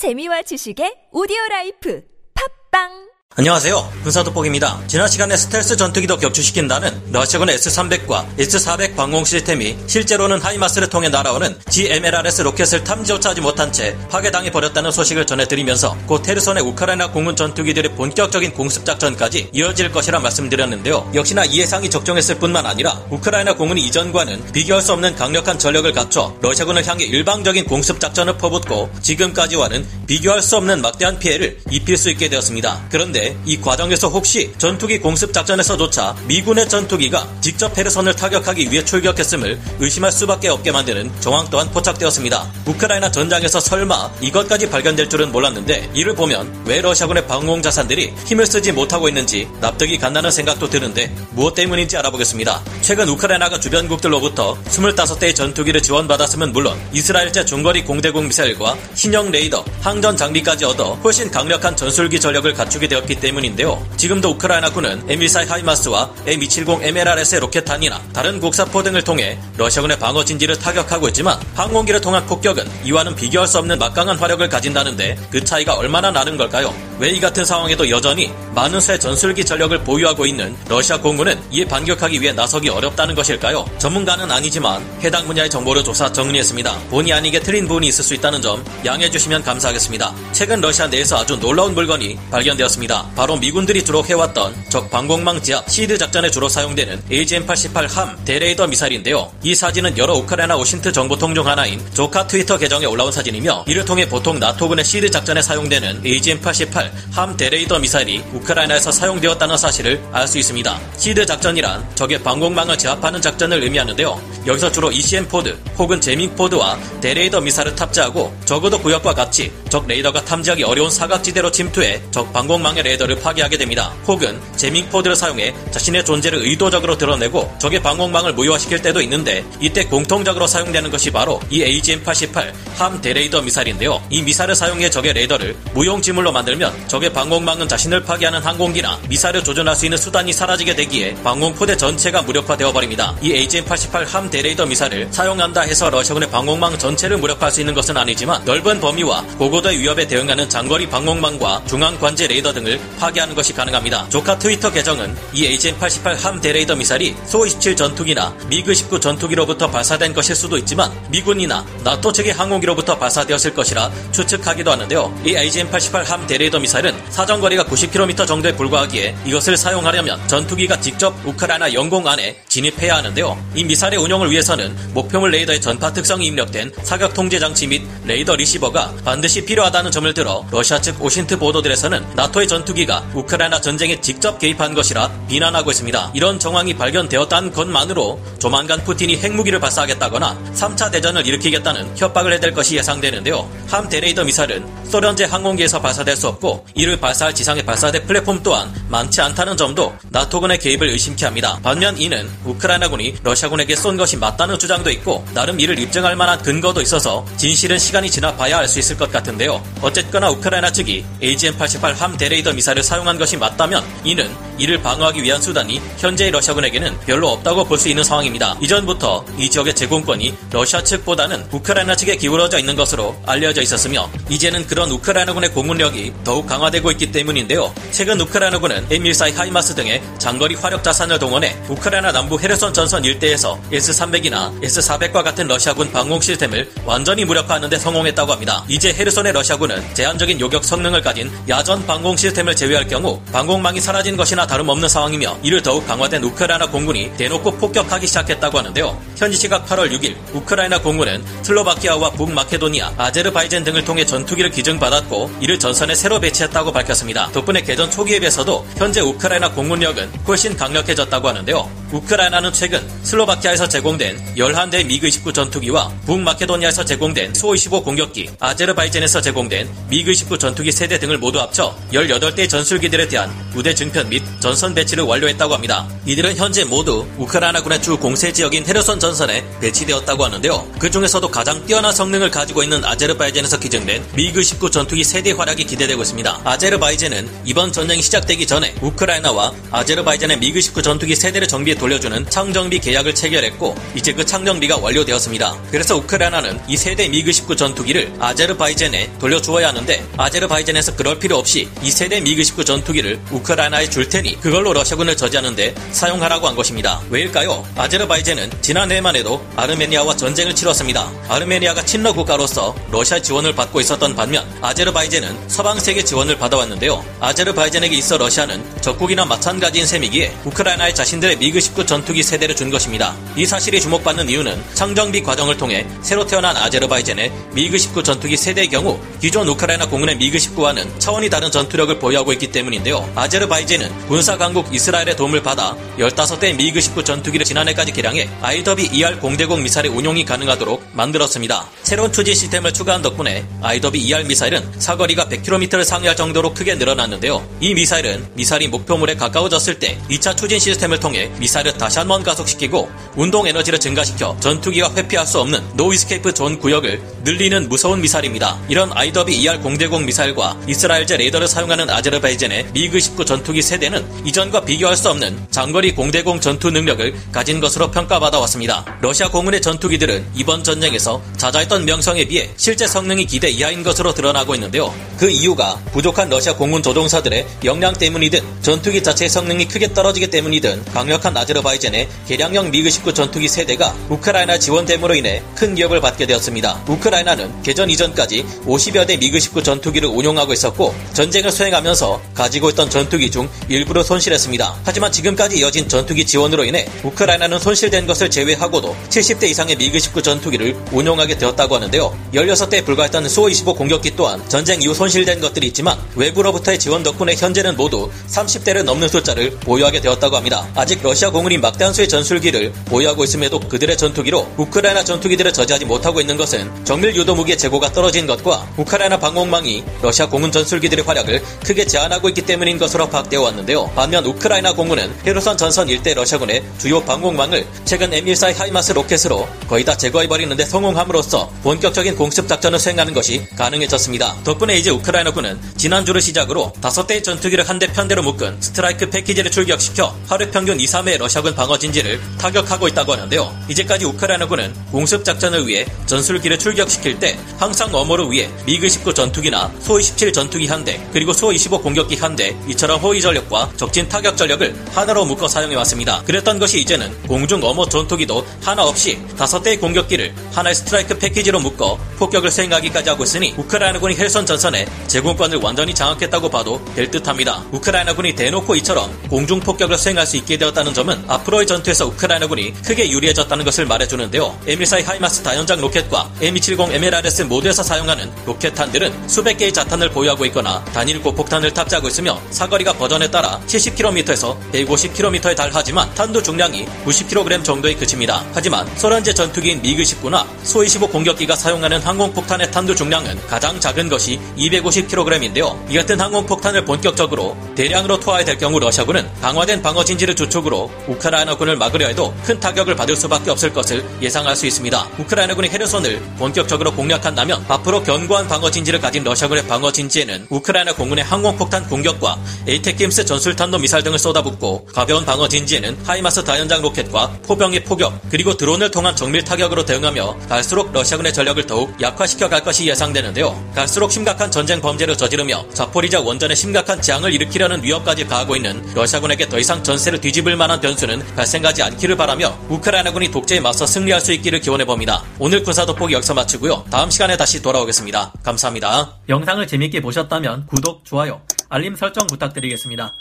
재미와 지식의 오디오 라이프. 팟빵 안녕하세요. 군사돋보기입니다. 지난 시간에 스텔스 전투기도 격추시킨다는 러시아군 S-300과 S-400 방공 시스템이 실제로는 HIMARS를 통해 날아오는 GMLRS 로켓을 탐지조차 하지 못한 채 파괴당해 버렸다는 소식을 전해드리면서 곧 헤르손의 우크라이나 공군 전투기들의 본격적인 공습 작전까지 이어질 것이라 말씀드렸는데요. 역시나 이 예상이 적중했을 뿐만 아니라 우크라이나 공군이 이전과는 비교할 수 없는 강력한 전력을 갖춰 러시아군을 향해 일방적인 공습 작전을 퍼붓고 지금까지와는 비교할 수 없는 막대한 피해를 입힐 수 있게 되었습니다. 그런데 이 과정에서 혹시 전투기 공습 작전에서조차 미군의 전투기가 직접 헤르손을 타격하기 위해 출격했음을 의심할 수밖에 없게 만드는 정황 또한 포착되었습니다. 우크라이나 전장에서 설마 이것까지 발견될 줄은 몰랐는데 이를 보면 왜 러시아군의 방공 자산들이 힘을 쓰지 못하고 있는지 납득이 간다는 생각도 드는데 무엇 때문인지 알아보겠습니다. 최근 우크라이나가 주변국들로부터 25대의 전투기를 지원받았음은 물론 이스라엘제 중거리 공대공 미사일과 신형 레이더, 항전 장비까지 얻어 훨씬 강력한 전술기 전력을 갖추게 되었기 때문인데요. 지금도 우크라이나군은 M142 HIMARS와 M270 MLRS의 로켓탄이나 다른 곡사포 등을 통해 러시아군의 방어 진지를 타격하고 있지만 항공기를 통한 폭격은 이와는 비교할 수 없는 막강한 화력을 가진다는데 그 차이가 얼마나 나는 걸까요? 왜 이 같은 상황에도 여전히 많은 새 전술기 전력을 보유하고 있는 러시아 공군은 이에 반격하기 위해 나서기 어렵다는 것일까요? 전문가는 아니지만 해당 분야의 정보를 조사 정리했습니다. 본의 아니게 틀린 부분이 있을 수 있다는 점 양해해 주시면 감사하겠습니다. 최근 러시아 내에서 아주 놀라운 물건이 발견되었습니다. 바로 미군들이 주로 해왔던 적 방공망 제압 SEAD 작전에 주로 사용되는 AGM-88 HARM 대레이더 미사일인데요. 이 사진은 여러 우크라이나 OSINT 정보통 중 하나인 조카 트위터 계정에 올라온 사진이며 이를 통해 보통 나토군의 SEAD 작전에 사용되는 AGM-88 HARM 대레이더 미사일이 우크라이나에서 사용되었다는 사실을 알 수 있습니다. SEAD 작전이란 적의 방공망을 제압하는 작전을 의미하는데요. 여기서 주로 ECM pod 혹은 jamming pod와 대레이더 미사일을 탑재하고 저고도 구역과 같이 적 레이더가 탐지하기 어려운 사각지대로 침투해 적 방공망의 레이더를 파괴하게 됩니다. 혹은 jamming pod를 사용해 자신의 존재를 의도적으로 드러내고 적의 방공망을 무효화시킬 때도 있는데 이때 공통적으로 사용되는 것이 바로 이 AGM-88 HARM 대레이더 미사일인데요. 이 미사일을 사용해 적의 레이더를 무용지물로 만들면 적의 방공망은 자신을 파괴하는 항공기나 미사일을 조준할 수 있는 수단이 사라지게 되기에 방공포대 전체가 무력화되어 버립니다. 이 AGM-88 HARM 대레이더 미사일을 사용한다 해서 러시아군의 방공망 전체를 무력화할 수 있는 것은 아니지만 넓은 범위와 고고도의 위협에 대응하는 장거리 방공망과 중앙 관제 레이더 등을 파괴하는 것이 가능합니다. 조카 트위터 계정은 이 AGM-88 HARM 대레이더 미사일이 수-27 전투기나 미그-29 전투기로부터 발사된 것일 수도 있지만 미군이나 나토 측의 항공기로부터 발사되었을 것이라 추측하기도 하는데요. 이 AGM-88 HARM 대레이더 미사일은 사정거리가 90km 정도에 불과하기에 이것을 사용하려면 전투기가 직접 우크라이나 영공 안에 진입해야 하는데요. 이 미사일의 운용을 위해서는 목표물 레이더의 전파 특성이 입력된 사격 통제 장치 및 레이더 리시버가 반드시 필요하다는 점을 들어 러시아 측 OSINT 보도들에서는 나토의 전투기가 우크라이나 전쟁에 직접 개입한 것이라 비난하고 있습니다. 이런 정황이 발견되었다는 것만으로 조만간 푸틴이 핵무기를 발사하겠다거나 3차 대전을 일으키겠다는 협박을 해댈 것이 예상되는데요. HARM 대레이더 미사일은 소련제 항공기에서 발사될 수 없고 이를 발사할 지상의 발사대 플랫폼 또한 많지 않다는 점도 나토군의 개입을 의심케 합니다. 반면 이는 우크라이나군이 러시아군에게 쏜 것이 맞다는 주장도 있고 나름 이를 입증할 만한 근거도 있어서 진실은 시간이 지나 봐야 알 수 있을 것 같은데요. 어쨌거나 우크라이나 측이 AGM-88 함 대레이더 미사일을 사용한 것이 맞다면 이는 이를 방어하기 위한 수단이 현재의 러시아군에게는 별로 없다고 볼 수 있는 상황입니다. 이전부터 이 지역의 제공권이 러시아 측보다는 우크라이나 측에 기울어져 있는 것으로 알려져 있었으며 이제는 그런 우크라이나군의 공군력이 더욱 강화되고 있기 때문인데요. 최근 우크라이나군은 M14 하이마스 등의 장거리 화력 자산을 동원해 우크라이나 남부 헤르손 전선 일대에서 S-300이나 S-400과 같은 러시아군 방공 시스템을 완전히 무력화하는 데 성공했다고 합니다. 이제 헤르손의 러시아군은 제한적인 요격 성능을 가진 야전 방공 시스템을 제외할 경우 방공망이 사라진 것이나 다름없는 상황이며 이를 더욱 강화된 우크라이나 공군이 대놓고 폭격하기 시작했다고 하는데요. 현지 시각 8월 6일 우크라이나 공군은 슬로바키아와 북마케도니아, 아제르바이잔 등을 통해 전투기를 기증받았고 이를 전선에 새로 배치했다고 밝혔습니다. 덕분에 개전 초기에 비해서도 현재 우크라이나 공군력은 훨씬 강력해졌다고 하는데요. 우크라이나는 최근 슬로바키아에서 제공된 11대 미그-29 전투기와 북마케도니아에서 제공된 수-25 공격기, 아제르바이잔에서 제공된 미그-29 전투기 세 대 등을 모두 합쳐 18대 전술기들에 대한 부대 증편 및 전선 배치를 완료했다고 합니다. 이들은 현재 모두 우크라이나군의 주 공세 지역인 헤르손 전선에 배치되었다고 하는데요. 그 중에서도 가장 뛰어난 성능을 가지고 있는 아제르바이젠에서 기증된 미그-19 미그19 전투기 세대 활약이 기대되고 있습니다. 아제르바이젠은 이번 전쟁이 시작되기 전에 우크라이나와 아제르바이젠의 미그19 전투기 세대를 정비에 돌려주는 창정비 계약을 체결했고 이제 그 창정비가 완료되었습니다. 그래서 우크라이나는 이 세대 미그19 전투기를 아제르바이젠에 돌려주어야 하는데 아제르바이젠에서 그럴 필요 없이 이 세대 미그19 전투기를 우크라이나에 줄 테니 그걸로 러시아군을 저지하는데 사용하라고 한 것입니다. 왜일까요? 아제르바이젠은 지난해만 해도 아르메니아와 전쟁을 치렀습니다. 아르메니아가 친러 국가로서 러시아 지원을 받고 있었던 반면 아제르바이젠은 서방 세계 지원을 받아왔는데요. 아제르바이잔에게 있어 러시아는 적국이나 마찬가지인 셈이기에 우크라이나에 자신들의 미그29 전투기 세 대를 준 것입니다. 이 사실이 주목받는 이유는 창정비 과정을 통해 새로 태어난 아제르바이잔의 미그29 전투기 세 대의 경우 기존 우크라이나 공군의 미그29와는 차원이 다른 전투력을 보유하고 있기 때문인데요. 아제르바이잔은 군사 강국 이스라엘의 도움을 받아 15대 미그29 전투기를 지난해까지 개량해 IW-ER 공대공 미사일의 운용이 가능하도록 만들었습니다. 새로운 추진 시스템을 추가한 덕분에 IW-ER 미사일은 사거리가 100km를 상회할 정도로 크게 늘어났는데요. 이 미사일은 미사일이 목표물에 가까워졌을 때 2차 추진 시스템을 통해 미사일을 다시 한 번 가속시키고 운동 에너지를 증가시켜 전투기가 회피할 수 없는 no escape 존 구역을 늘리는 무서운 미사일입니다. 이런 IW-ER 공대공 미사일과 이스라엘제 레이더를 사용하는 아제르바이잔의 미그 29 전투기 세 대는 이전과 비교할 수 없는 장거리 공대공 전투 능력을 가진 것으로 평가받아 왔습니다. 러시아 공군의 전투기들은 이번 전쟁에서 자자했던 명성에 비해 실제 성능이 기대 이하인 것으로 드러나고 있는데요. 그 이유가 부족한 러시아 공군 조종사들의 역량 때문이든 전투기 자체의 성능이 크게 떨어지기 때문이든 강력한 아제르바이잔의 개량형 미그 29 전투기 세 대가 우크라이나에 지원됨으로 인해 큰 위협을 받게 되었습니다. 우크라이나는 개전 이전까지 50여 대 미그 29 전투기를 운용하고 있었고 전쟁을 수행하면서 가지고 있던 전투기 중 일부를 손실했습니다. 하지만 지금까지 이어진 전투기 지원으로 인해 우크라이나는 손실된 것을 제외하고도 70대 이상의 미그 29 전투기를 운용하게 되었다고 하는데요. 16대에 불과했던 수호이 25 공격기 또한 전쟁 이후 손실된 것들이 있지만 외부로부터의 지원 덕분에 현재는 모두 30대를 넘는 숫자를 보유하게 되었다고 합니다. 아직 러시아 공군이 막대한 수의 전술기를 보유하고 있음에도 그들의 전투기로 우크라이나 전투기들을 저지하지 못하고 있는 것은 정밀 유도 무기의 재고가 떨어진 것과 우크라이나 방공망이 러시아 공군 전술기들의 활약을 크게 제한하고 있기 때문인 것으로 파악되어 왔는데요. 반면 우크라이나 공군은 헤르손 전선 일대 러시아군의 주요 방공망을 최근 M142 하이마스 로켓으로 거의 다 제거해버리는데 성공함으로써 본격적인 공습 작전을 수행하는 것이 가능해졌습니다. 덕분에 이제 우크라이나군은 지난주를 시작으로 5대의 전투기를 한 대 편대로 묶은 스트라이크 패키지를 출격시켜 하루 평균 2, 3회 러시아군 방어 진지를 타격하고 있다고 하는데요. 이제까지 우크라이나군은 공습 작전을 위해 전술기를 출격시킬 때 항상 엄호를 위해 미그 29 전투기나 수27 전투기 한 대, 그리고 수25 공격기 한 대, 이처럼 호위 전력과 적진 타격 전력을 하나로 묶어 사용해 왔습니다. 그랬던 것이 이제는 공중 엄호 전투기도 하나 없이 5대의 공격기를 하나의 스트라이크 패키지로 묶어 폭격을 수행하기까지 하고 있으니 우크라이나군이 헤르손 전선에 제공권을 완전히 장악했다고 봐도 될 듯합니다. 우크라이나군이 대놓고 이처럼 공중 폭격을 수행할 수 있게 되었다는 점은 앞으로의 전투에서 우크라이나군이 크게 유리해졌다는 것을 말해주는데요. M142 하이마스 다연장 로켓과 M270 MLRS 모두에서 사용하는 로켓탄들은 수백 개의 자탄을 보유하고 있거나 단일 고폭탄을 탑재하고 있으며 사거리가 버전에 따라 70km에서 150km에 달하지만 탄두 중량이 90kg 정도에 그칩니다. 하지만 소련제 전투기인 미그19나 소25 공격기가 사용하는 항공폭탄의 탄두 중량은 가장 작은 것이 250kg인 데요. 이 같은 항공폭탄을 본격적으로 대량으로 투하해야 될 경우 러시아군은 강화된 방어 진지를 주축으로 우크라이나군을 막으려 해도 큰 타격을 받을 수밖에 없을 것을 예상할 수 있습니다. 우크라이나군이 헤르손을 본격적으로 공략한다면 앞으로 견고한 방어 진지를 가진 러시아군의 방어 진지에는 우크라이나 공군의 항공폭탄 공격과 에이태큼스 전술탄도 미사일 등을 쏟아붓고 가벼운 방어 진지에는 하이마스 다연장 로켓과 포병의 포격 그리고 드론을 통한 정밀 타격으로 대응하며 갈수록 러시아군의 전력을 더욱 약화시켜 갈 것이 예상되는데요. 갈수록 심각한 전쟁 범죄를 저지르며 자포리자 원전에 심각한 재앙을 일으키려는 위협까지 가하고 있는 러시아군에게 더 이상 전세를 뒤집을 만한 변수는 발생하지 않기를 바라며 우크라이나군이 독재에 맞서 승리할 수 있기를 기원해 봅니다. 오늘 군사 돋보기 여기서 마치고요. 다음 시간에 다시 돌아오겠습니다. 감사합니다. 영상을 재밌게 보셨다면 구독, 좋아요, 알림 설정 부탁드리겠습니다.